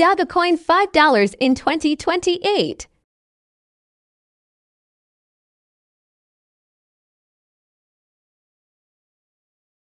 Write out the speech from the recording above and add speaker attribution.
Speaker 1: Dab $5 in 2028.